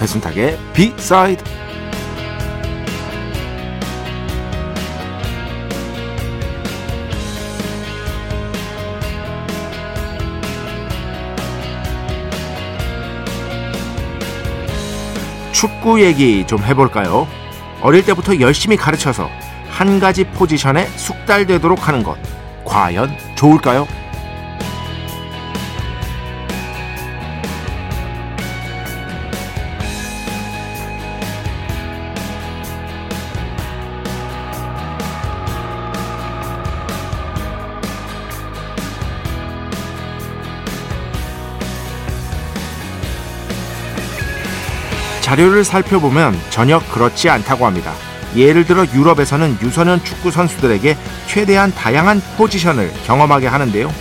배순탁의 비사이드 축구 얘기 좀 해볼까요? 어릴 때부터 열심히 가르쳐서 한 가지 포지션에 숙달되도록 하는 것 과연 좋을까요? 자료를 살펴보면 전혀 그렇지 않다고 합니다. 예를 들어 유럽에서는 유소년 축구 선수들에게 최대한 다양한 포지션을 경험하게 하는데요.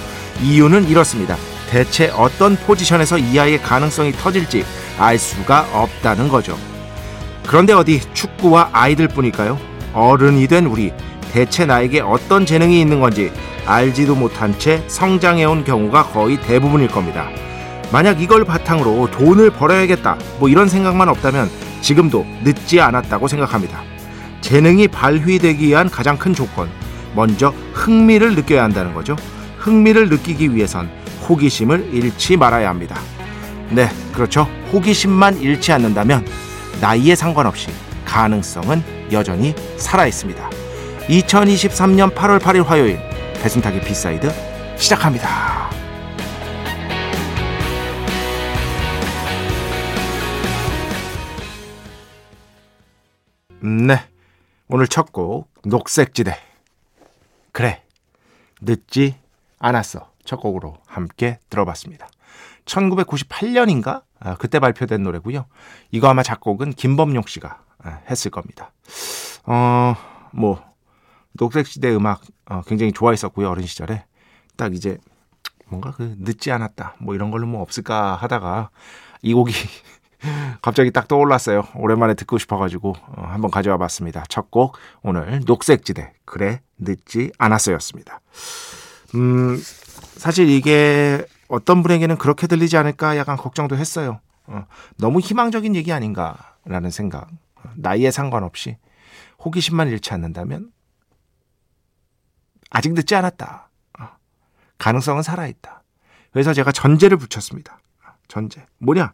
이유는 이렇습니다. 대체 어떤 포지션에서 이 아이의 가능성이 터질지 알 수가 없다는 거죠. 그런데 어디 축구와 아이들 뿐일까요? 어른이 된 우리 대체 나에게 어떤 재능이 있는 건지 알지도 못한 채 성장해온 경우가 거의 대부분일 겁니다. 만약 이걸 바탕으로 돈을 벌어야겠다 뭐 이런 생각만 없다면 지금도 늦지 않았다고 생각합니다. 재능이 발휘되기 위한 가장 큰 조건 먼저 흥미를 느껴야 한다는 거죠. 흥미를 느끼기 위해선 호기심을 잃지 말아야 합니다. 네, 그렇죠. 호기심만 잃지 않는다면 나이에 상관없이 가능성은 여전히 살아 있습니다. 2023년 8월 8일 화요일 배순탁의 B side 시작합니다. 네. 오늘 첫 곡, 녹색지대. 그래. 늦지 않았어. 첫 곡으로 함께 들어봤습니다. 1998년인가? 아, 그때 발표된 노래고요. 이거 아마 작곡은 김범용 씨가 아, 했을 겁니다. 어, 뭐, 녹색지대 음악 어, 굉장히 좋아했었고요. 어린 시절에. 딱 이제 뭔가 그 늦지 않았다. 뭐 이런 걸로 뭐 없을까 하다가 이 곡이 갑자기 딱 떠올랐어요. 오랜만에 듣고 싶어가지고 어, 한번 가져와 봤습니다. 첫 곡 오늘 녹색지대 그래 늦지 않았어였습니다. 음 사실 이게 어떤 분에게는 그렇게 들리지 않을까 약간 걱정도 했어요. 어, 너무 희망적인 얘기 아닌가라는 생각. 나이에 상관없이 호기심만 잃지 않는다면 아직 늦지 않았다. 어, 가능성은 살아있다. 그래서 제가 전제를 붙였습니다. 전제. 뭐냐?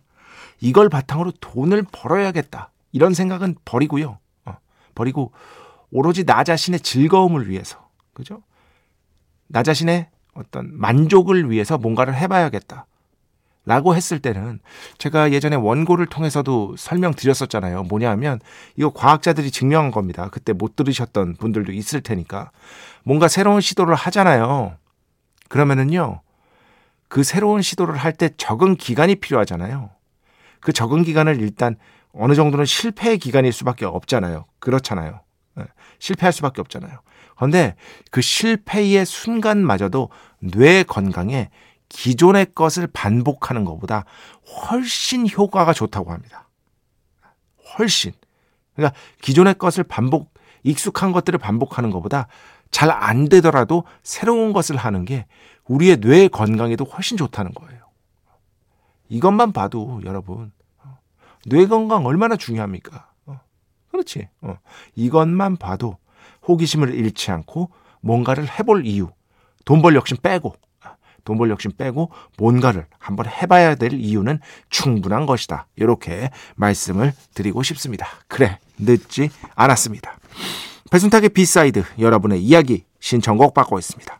이걸 바탕으로 돈을 벌어야겠다. 이런 생각은 버리고요. 어, 버리고 오로지 나 자신의 즐거움을 위해서, 그죠? 나 자신의 어떤 만족을 위해서 뭔가를 해봐야겠다. 라고 했을 때는 제가 예전에 원고를 통해서도 설명드렸었잖아요. 뭐냐 하면 이거 과학자들이 증명한 겁니다. 그때 못 들으셨던 분들도 있을 테니까. 뭔가 새로운 시도를 하잖아요. 그러면은요, 그 새로운 시도를 할 때 적응 기간이 필요하잖아요. 그 적응 기간을 일단 어느 정도는 실패의 기간일 수밖에 없잖아요. 그렇잖아요. 예, 실패할 수밖에 없잖아요. 그런데 그 실패의 순간마저도 뇌 건강에 기존의 것을 반복하는 것보다 훨씬 효과가 좋다고 합니다. 훨씬. 그러니까 기존의 것을 반복, 익숙한 것들을 반복하는 것보다 잘 안 되더라도 새로운 것을 하는 게 우리의 뇌 건강에도 훨씬 좋다는 거예요. 이것만 봐도 여러분 어, 뇌 건강 얼마나 중요합니까? 어, 그렇지. 어, 이것만 봐도 호기심을 잃지 않고 뭔가를 해볼 이유, 돈 벌 욕심 빼고 아, 돈 벌 욕심 빼고 뭔가를 한번 해봐야 될 이유는 충분한 것이다. 이렇게 말씀을 드리고 싶습니다. 그래, 늦지 않았습니다. 배순탁의 B side 여러분의 이야기 신청곡 받고 있습니다.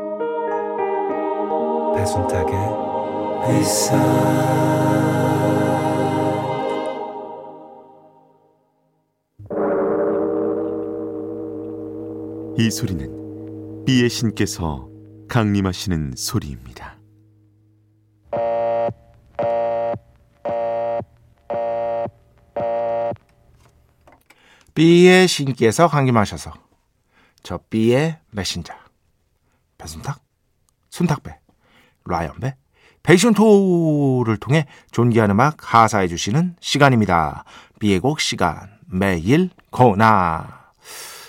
배순탁의 회사. 이 소리는 비의 신께서 강림하시는 소리입니다. B의 신께서 강림하셔서 저 B의 메신저. 배순탁, 순탁배, 라이언배, 베이션토를 통해 존귀한 음악 하사해 주시는 시간입니다. B의 곡 시간 매일 코나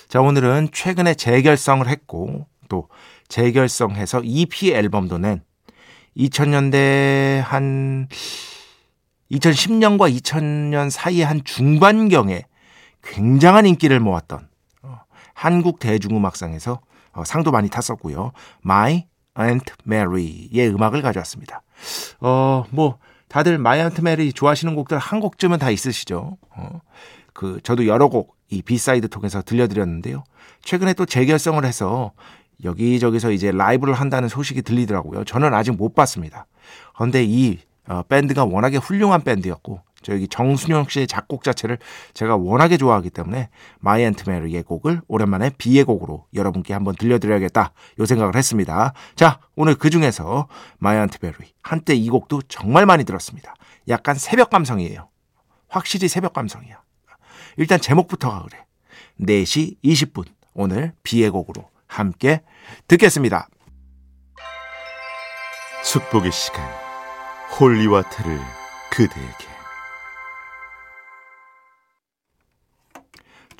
자 오늘은 최근에 재결성을 했고 또 재결성해서 EP 앨범도 낸 2000년대 한 2010년과 2000년 사이의 한 중반경에 굉장한 인기를 모았던 어, 한국 대중음악상에서 어, 상도 많이 탔었고요. Aunt Mary의 음악을 가져왔습니다. 어, 뭐 다들 My Aunt Mary 좋아하시는 곡들 한 곡쯤은 다 있으시죠. 어, 그 저도 여러 곡 이 B side 통해서 들려드렸는데요. 최근에 또 재결성을 해서 여기저기서 이제 라이브를 한다는 소식이 들리더라고요. 저는 아직 못 봤습니다. 그런데 이 어, 밴드가 워낙에 훌륭한 밴드였고 저기 정순용 씨의 작곡 자체를 제가 워낙에 좋아하기 때문에 My Aunt Mary의 곡을 오랜만에 B의 곡으로 여러분께 한번 들려드려야겠다 요 생각을 했습니다. 자 오늘 그 중에서 My Aunt Mary 한때 이 곡도 정말 많이 들었습니다. 약간 새벽 감성이에요. 확실히 새벽 감성이야. 일단 제목부터가 그래. 4시 20분 오늘 B의 곡으로 함께 듣겠습니다. 축복의 시간 holy water를 그대에게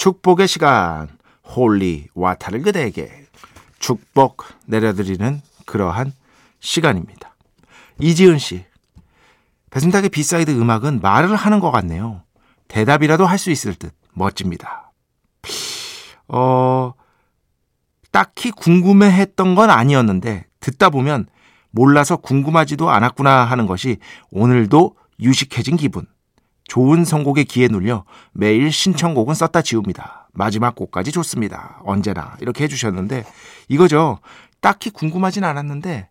축복의 시간 holy water를 그대에게 축복 내려드리는 그러한 시간입니다. 이지은 씨 배순탁의 B side 음악은 말을 하는 것 같네요. 대답이라도 할 수 있을 듯 멋집니다. 어 딱히 궁금해했던 건 아니었는데 듣다 보면 몰라서 궁금하지도 않았구나 하는 것이 오늘도 유식해진 기분. 좋은 선곡에 기에 눌려 매일 신청곡은 썼다 지웁니다. 마지막 곡까지 좋습니다. 언제나 이렇게 해주셨는데 이거죠. 딱히 궁금하진 않았는데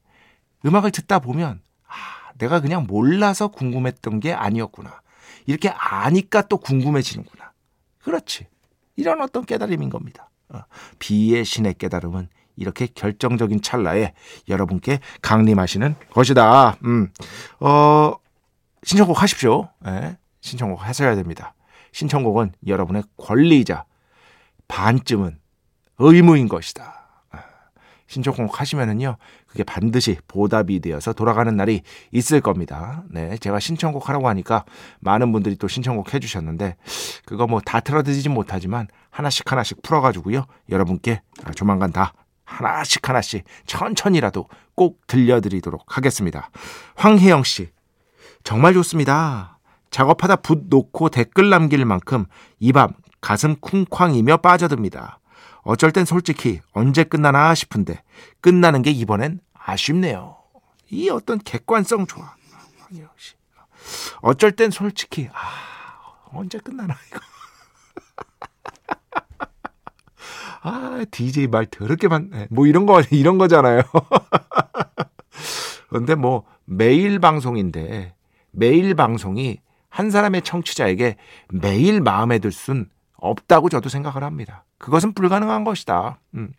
음악을 듣다 보면 아, 내가 그냥 몰라서 궁금했던 게 아니었구나. 이렇게 아니까 또 궁금해지는구나. 그렇지. 이런 어떤 깨달음인 겁니다. 어, 비의 신의 깨달음은 이렇게 결정적인 찰나에 여러분께 강림하시는 것이다. 음, 어, 신청곡 하십시오. 네, 신청곡 하셔야 됩니다. 신청곡은 여러분의 권리이자 반쯤은 의무인 것이다. 신청곡 하시면은요, 그게 반드시 보답이 되어서 돌아가는 날이 있을 겁니다. 네, 제가 신청곡 하라고 하니까 많은 분들이 또 신청곡 해주셨는데, 그거 뭐 다 틀어드리진 못하지만 하나씩 하나씩 풀어가지고요, 여러분께 조만간 다 하나씩 하나씩 천천히라도 꼭 들려드리도록 하겠습니다. 황혜영 씨, 정말 좋습니다. 작업하다 붓 놓고 댓글 남길 만큼 이 밤 가슴 쿵쾅이며 빠져듭니다. 어쩔 땐 솔직히 언제 끝나나 싶은데 끝나는 게 이번엔 아쉽네요. 이 어떤 객관성 좋아. 황혜영 씨. 어쩔 땐 솔직히 아 언제 끝나나 이거. 아, DJ 말 더럽게 많네. 뭐 이런 거, 이런 거잖아요. 근데 뭐 매일 방송인데 매일 방송이 한 사람의 청취자에게 매일 마음에 들 순 없다고 저도 생각을 합니다. 그것은 불가능한 것이다. 음.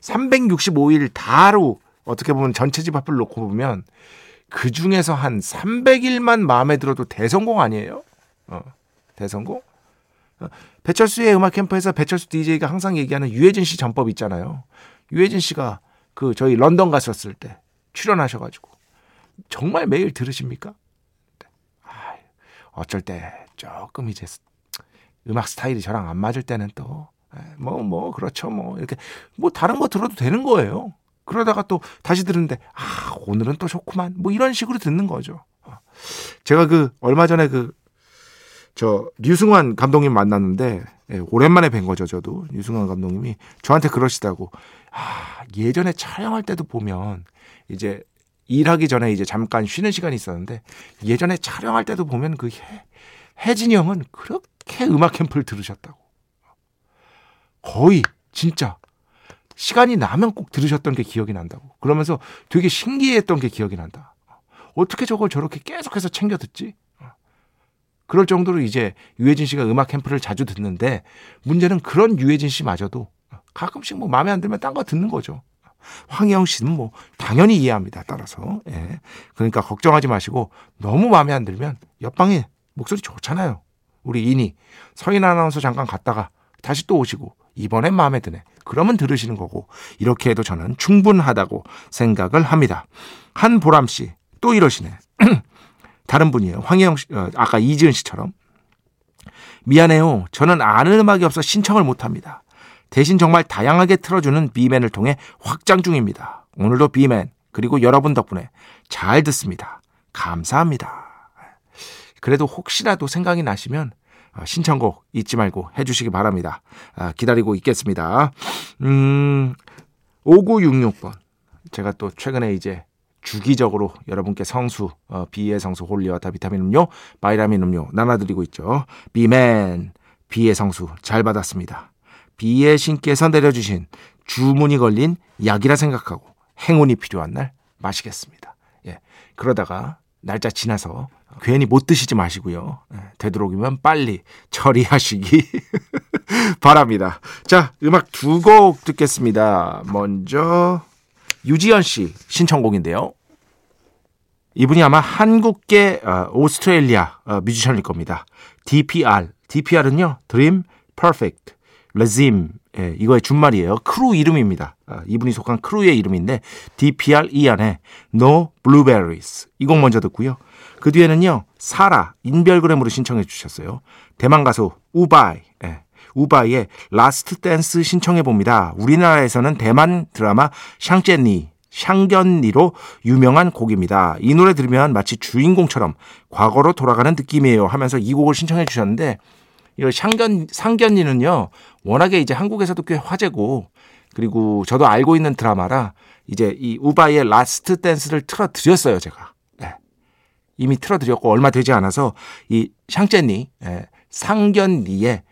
365일 다로 어떻게 보면 전체 집합을 놓고 보면 그 중에서 한 300일만 마음에 들어도 대성공 아니에요? 어, 대성공? 어, 배철수의 음악 캠프에서 배철수 DJ가 항상 얘기하는 유해진 씨 전법 있잖아요. 유해진 씨가 그 저희 런던 갔었을 때 출연하셔가지고 정말 매일 들으십니까? 아, 어쩔 때 조금 이제 음악 스타일이 저랑 안 맞을 때는 또 뭐뭐 뭐 그렇죠 뭐 이렇게 뭐 다른 거 들어도 되는 거예요. 그러다가 또 다시 들었는데 아 오늘은 또 좋구만 뭐 이런 식으로 듣는 거죠. 어. 제가 그 얼마 전에 그 저 류승환 감독님 만났는데 예, 오랜만에 뵌 거죠 저도 류승환 감독님이 저한테 그러시다고 아 예전에 촬영할 때도 보면 이제 일하기 전에 이제 잠깐 쉬는 시간이 있었는데 예전에 촬영할 때도 보면 그 해, 혜진이 형은 그렇게 음악 캠프를 들으셨다고 거의 진짜 시간이 나면 꼭 들으셨던 게 기억이 난다고. 그러면서 되게 신기했던 게 기억이 난다. 어떻게 저걸 저렇게 계속해서 챙겨 듣지? 그럴 정도로 이제 유해진 씨가 음악 캠프를 자주 듣는데 문제는 그런 유해진 씨마저도 가끔씩 뭐 마음에 안 들면 딴 거 듣는 거죠. 황혜영 씨는 뭐 당연히 이해합니다. 따라서 예. 그러니까 걱정하지 마시고 너무 마음에 안 들면 옆방에 목소리 좋잖아요. 우리 이니 서인 아나운서 잠깐 갔다가 다시 또 오시고 이번엔 마음에 드네. 그러면 들으시는 거고 이렇게 해도 저는 충분하다고 생각을 합니다. 한보람 씨 또 이러시네. 다른 분이에요. 황혜영 씨, 어, 아까 이지은 씨처럼 미안해요. 저는 아는 음악이 없어 신청을 못 합니다. 대신 정말 다양하게 틀어주는 비맨을 통해 확장 중입니다. 오늘도 비맨 그리고 여러분 덕분에 잘 듣습니다. 감사합니다. 그래도 혹시라도 생각이 나시면 어, 신청곡 잊지 말고 해주시기 바랍니다. 아, 기다리고 있겠습니다. 음, 5966번. 제가 또 최근에 이제 주기적으로 여러분께 성수, 어, B의 성수, holy water 비타민 음료, 바이라민 음료 나눠드리고 있죠. B멘, B의 성수 잘 받았습니다. B의 신께서 내려주신 주문이 걸린 약이라 생각하고 행운이 필요한 날 마시겠습니다. 예. 그러다가 날짜 지나서 괜히 못 드시지 마시고요. 예, 되도록이면 빨리 처리하시기 바랍니다. 자, 음악 두 곡 듣겠습니다. 먼저 유지연 씨 신청곡인데요. 이분이 아마 한국계 어, 오스트레일리아 어, 뮤지션일 겁니다. DPR. DPR은요. Dream Regime. 예, 이거의 준말이에요. 크루 이름입니다. 어, 이분이 속한 크루의 이름인데 DPR IAN의 No Blueberries. 이 곡 먼저 듣고요. 그 뒤에는요, 사라, 인별그램으로 신청해 주셨어요. 대만 가수 우바이, 예, 우바이의 Last Dance 신청해 봅니다. 우리나라에서는 대만 드라마 想見你, 상견니로 유명한 곡입니다. 이 노래 들으면 마치 주인공처럼 과거로 돌아가는 느낌이에요 하면서 이 곡을 신청해 주셨는데, 이 샹견, 상견니는요, 워낙에 이제 한국에서도 꽤 화제고, 그리고 저도 알고 있는 드라마라 이제 이 우바이의 Last Dance를 틀어 드렸어요, 제가. 이미 틀어 드렸고 얼마 되지 않아서 이 想見你 예, 상견니의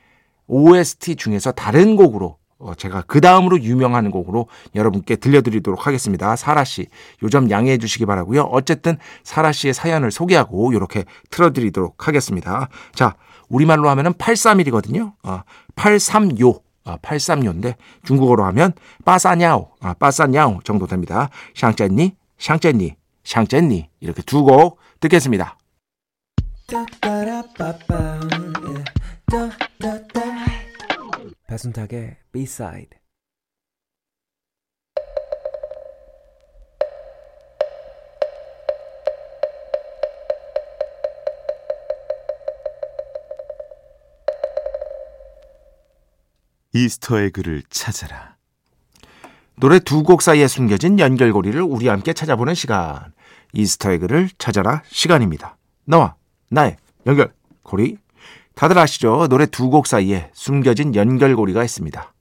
OST 중에서 다른 곡으로 어, 제가 그 다음으로 유명한 곡으로 여러분께 들려드리도록 하겠습니다. 사라 씨, 요 점 양해해 주시기 바라고요. 어쨌든 사라 씨의 사연을 소개하고 이렇게 틀어드리도록 하겠습니다. 자, 우리말로 하면은 831이거든요. 어, 836. 아, 836인데 중국어로 하면 빠사냐오, 아, 빠사냐오 정도 됩니다. 샹제니, 샹제니, 샹제니 이렇게 두 곡 듣겠습니다. 배순탁의 B-side 이스터의 글을 찾아라. 노래 두 곡 사이에 숨겨진 연결고리를 우리 함께 찾아보는 시간. 이스터에그를 찾아라 시간입니다. 나와 나의 연결고리. 다들 아시죠? 노래 두 곡 사이에 숨겨진 연결고리가 있습니다.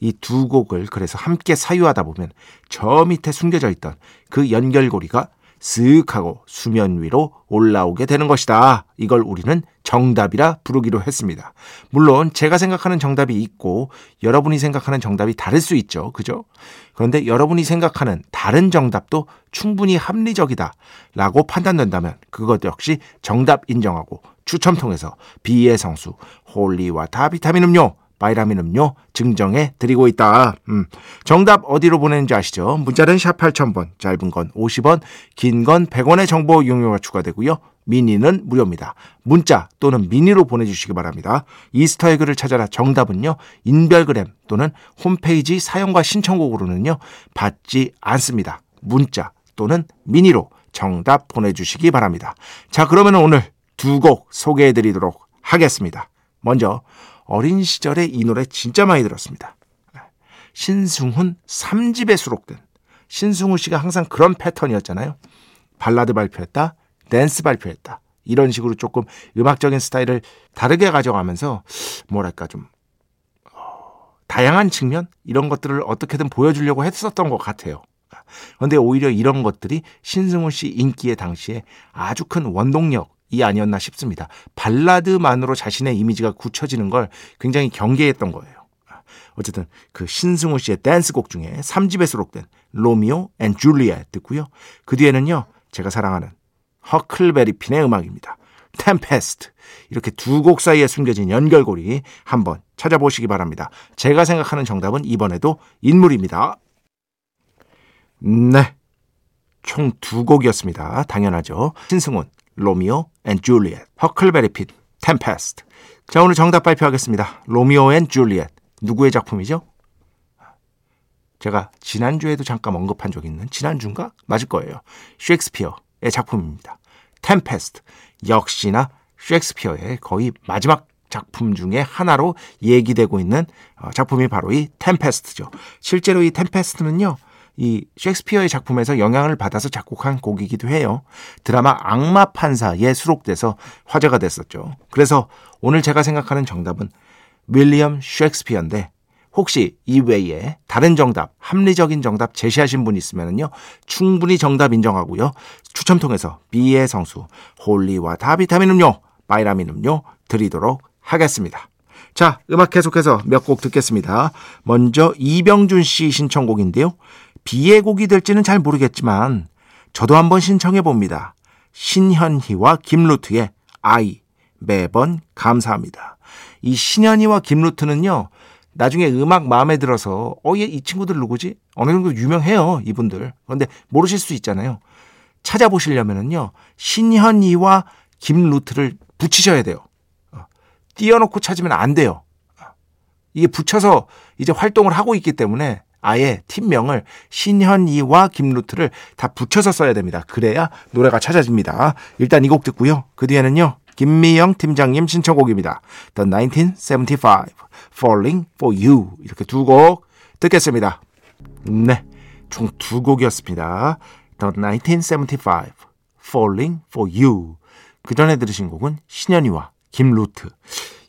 이 두 곡을 그래서 함께 사유하다 보면 저 밑에 숨겨져 있던 그 연결고리가 쓱 하고 수면 위로 올라오게 되는 것이다. 이걸 우리는 정답이라 부르기로 했습니다. 물론 제가 생각하는 정답이 있고 여러분이 생각하는 정답이 다를 수 있죠. 그죠? 그런데 여러분이 생각하는 다른 정답도 충분히 합리적이다. 라고 판단된다면 그것 역시 정답 인정하고 추첨 통해서 B의 성수, holy water 비타민 음료 바이라민 음료 증정해 드리고 있다. 음. 정답 어디로 보내는지 아시죠? 문자는 샵 8000번, 짧은 건 50원, 긴 건 100원의 정보 이용료가 추가되고요. 미니는 무료입니다. 문자 또는 미니로 보내주시기 바랍니다. 이스터 에그를 찾아라 정답은요. 인별그램 또는 홈페이지 사용과 신청곡으로는요. 받지 않습니다. 문자 또는 미니로 정답 보내주시기 바랍니다. 자 그러면 오늘 두 곡 소개해드리도록 하겠습니다. 먼저 어린 시절에 이 노래 진짜 많이 들었습니다. 신승훈 3집에 수록된 신승훈 씨가 항상 그런 패턴이었잖아요. 발라드 발표했다, 댄스 발표했다. 이런 식으로 조금 음악적인 스타일을 다르게 가져가면서 뭐랄까 좀 어, 다양한 측면 이런 것들을 어떻게든 보여주려고 했었던 것 같아요. 그런데 오히려 이런 것들이 신승훈 씨 인기의 당시에 아주 큰 원동력 이 아니었나 싶습니다. 발라드만으로 자신의 이미지가 굳혀지는 걸 굉장히 경계했던 거예요. 어쨌든 그 신승훈 씨의 댄스곡 중에 3집에 수록된 Romeo and Juliet 듣고요. 그 뒤에는요. 제가 사랑하는 허클베리핀의 음악입니다. Tempest. 이렇게 두 곡 사이에 숨겨진 연결고리 한번 찾아보시기 바랍니다. 제가 생각하는 정답은 이번에도 인물입니다. 네. 총 두 곡이었습니다. 당연하죠. 신승훈, Romeo and Juliet, 허클베리핀, Tempest. 자, 오늘 정답 발표하겠습니다. Romeo and Juliet. 누구의 작품이죠? 제가 지난주에도 잠깐 언급한 적 있는 지난주인가? 맞을 거예요. 셰익스피어의 작품입니다. Tempest. 역시나 셰익스피어의 거의 마지막 작품 중에 하나로 얘기되고 있는 어, 작품이 바로 이 Tempest죠. 실제로 이 Tempest는요. 이 셰익스피어의 작품에서 영향을 받아서 작곡한 곡이기도 해요. 드라마 악마 판사에 수록돼서 화제가 됐었죠. 그래서 오늘 제가 생각하는 정답은 윌리엄 셰익스피어인데 혹시 이 외에 다른 정답, 합리적인 정답 제시하신 분 있으면요. 충분히 정답 인정하고요. 추첨 통해서 B의 성수, holy water 비타민 음료, 바이라민 음료 드리도록 하겠습니다. 자, 음악 계속해서 몇 곡 듣겠습니다. 먼저 이병준 씨 신청곡인데요. 비의 곡이 될지는 잘 모르겠지만 저도 한번 신청해 봅니다. 신현희와 김루트의 아이 매번 감사합니다. 이 신현희와 김루트는요. 나중에 음악 마음에 들어서 어, 얘 이 친구들 누구지? 어느 정도 유명해요, 이분들. 그런데 모르실 수 있잖아요. 찾아보시려면은요. 신현이와 김루트를 붙이셔야 돼요. 어, 띄워놓고 찾으면 안 돼요. 어, 이게 붙여서 이제 활동을 하고 있기 때문에 아예 팀명을 신현이와 김루트를 다 붙여서 써야 됩니다. 그래야 노래가 찾아집니다. 일단 이 곡 듣고요. 그 뒤에는요. 김미영 팀장님 신청곡입니다. The 1975 Falling for You 이렇게 두 곡 듣겠습니다. 네, 총 두 곡이었습니다. The 1975 Falling for You 그 전에 들으신 곡은 신현희와 김루트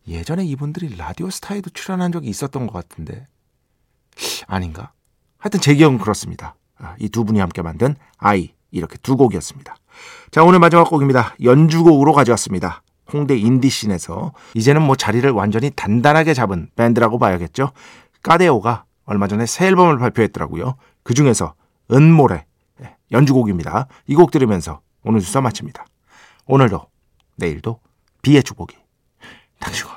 예전에 이분들이 라디오 스타에도 출연한 적이 있었던 것 같은데 아닌가? 하여튼 제 기억은 그렇습니다. 아, 이 두 분이 함께 만든 아이 이렇게 두 곡이었습니다. 자, 오늘 마지막 곡입니다. 연주곡으로 가져왔습니다. 홍대 인디씬에서 이제는 뭐 자리를 완전히 단단하게 잡은 밴드라고 봐야겠죠. 카데호가 얼마 전에 새 앨범을 발표했더라고요. 그 중에서 은모래 예, 연주곡입니다. 이 곡 들으면서 오늘 주사 마칩니다. 오늘도 내일도 비의 축복이 당신과